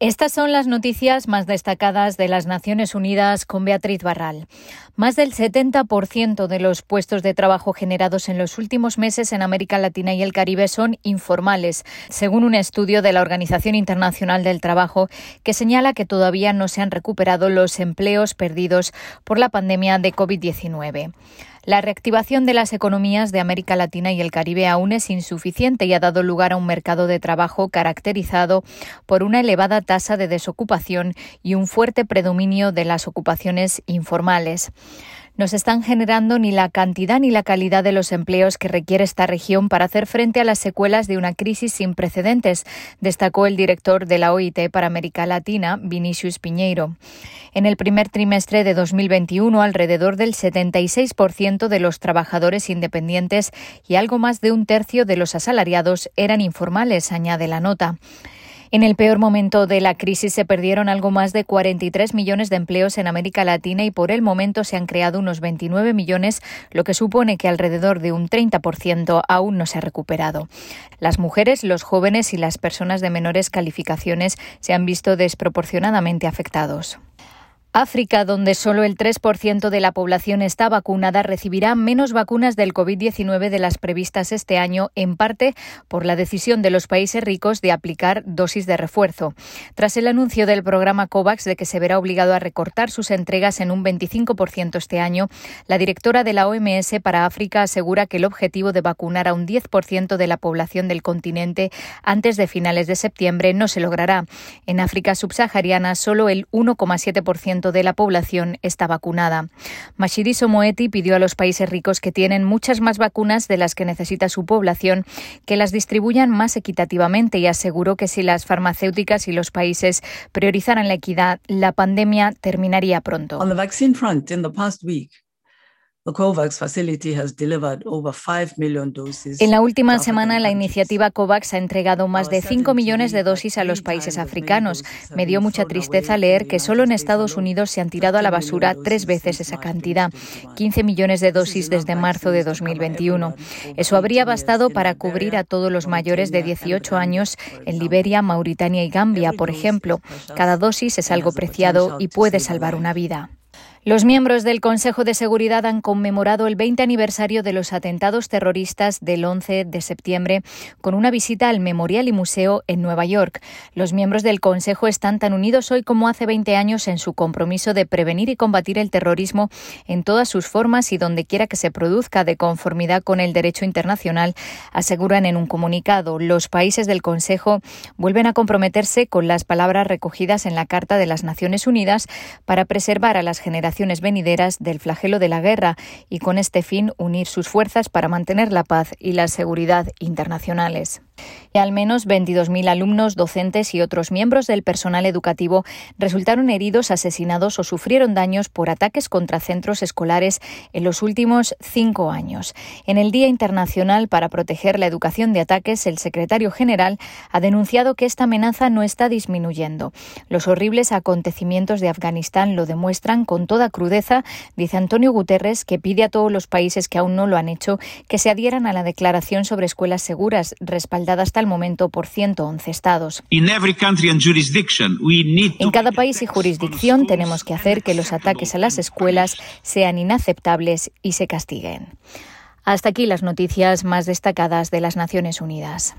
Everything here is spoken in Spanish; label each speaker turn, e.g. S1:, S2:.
S1: Estas son las noticias más destacadas de las Naciones Unidas con Beatriz Barral. Más del 70% de los puestos de trabajo generados en los últimos meses en América Latina y el Caribe son informales, según un estudio de la Organización Internacional del Trabajo que señala que todavía no se han recuperado los empleos perdidos por la pandemia de COVID-19. La reactivación de las economías de América Latina y el Caribe aún es insuficiente y ha dado lugar a un mercado de trabajo caracterizado por una elevada tasa de desocupación y un fuerte predominio de las ocupaciones informales no se están generando ni la cantidad ni la calidad de los empleos que requiere esta región para hacer frente a las secuelas de una crisis sin precedentes, destacó el director de la OIT para América Latina, Vinicius Piñeiro. En el primer trimestre de 2021, alrededor del 76% de los trabajadores independientes y algo más de un tercio de los asalariados eran informales, añade la nota. En el peor momento de la crisis se perdieron algo más de 43 millones de empleos en América Latina y por el momento se han creado unos 29 millones, lo que supone que alrededor de un 30% aún no se ha recuperado. Las mujeres, los jóvenes y las personas de menores calificaciones se han visto desproporcionadamente afectados. África, donde solo el 3% de la población está vacunada, recibirá menos vacunas del COVID-19 de las previstas este año, en parte por la decisión de los países ricos de aplicar dosis de refuerzo. Tras el anuncio del programa COVAX de que se verá obligado a recortar sus entregas en un 25% este año, la directora de la OMS para África asegura que el objetivo de vacunar a un 10% de la población del continente antes de finales de septiembre no se logrará. En África subsahariana, solo el 1,7% de la población está vacunada. Mashiriso Moeti pidió a los países ricos que tienen muchas más vacunas de las que necesita su población que las distribuyan más equitativamente y aseguró que si las farmacéuticas y los países priorizaran la equidad, la pandemia terminaría pronto. En la última semana, la iniciativa COVAX ha entregado más de 5 millones de dosis a los países africanos. Me dio mucha tristeza leer que solo en Estados Unidos se han tirado a la basura tres veces esa cantidad, 15 millones de dosis desde marzo de 2021. Eso habría bastado para cubrir a todos los mayores de 18 años en Liberia, Mauritania y Gambia, por ejemplo. Cada dosis es algo preciado y puede salvar una vida. Los miembros del Consejo de Seguridad han conmemorado el 20 aniversario de los atentados terroristas del 11 de septiembre con una visita al Memorial y Museo en Nueva York. Los miembros del Consejo están tan unidos hoy como hace 20 años en su compromiso de prevenir y combatir el terrorismo en todas sus formas y donde quiera que se produzca de conformidad con el derecho internacional, aseguran en un comunicado. Los países del Consejo vuelven a comprometerse con las palabras recogidas en la Carta de las Naciones Unidas para preservar a las generaciones venideras del flagelo de la guerra y con este fin unir sus fuerzas para mantener la paz y la seguridad internacionales y al menos 22.000 alumnos, docentes y otros miembros del personal educativo resultaron heridos, asesinados o sufrieron daños por ataques contra centros escolares en los últimos cinco años. En el Día Internacional para Proteger la Educación de Ataques, el secretario general ha denunciado que esta amenaza no está disminuyendo. Los horribles acontecimientos de Afganistán lo demuestran con toda crudeza, dice Antonio Guterres, que pide a todos los países que aún no lo han hecho que se adhieran a la Declaración sobre Escuelas Seguras, respaldada hasta el momento por 111 estados. En cada país y jurisdicción tenemos que hacer que los ataques a las escuelas sean inaceptables y se castiguen. Hasta aquí las noticias más destacadas de las Naciones Unidas.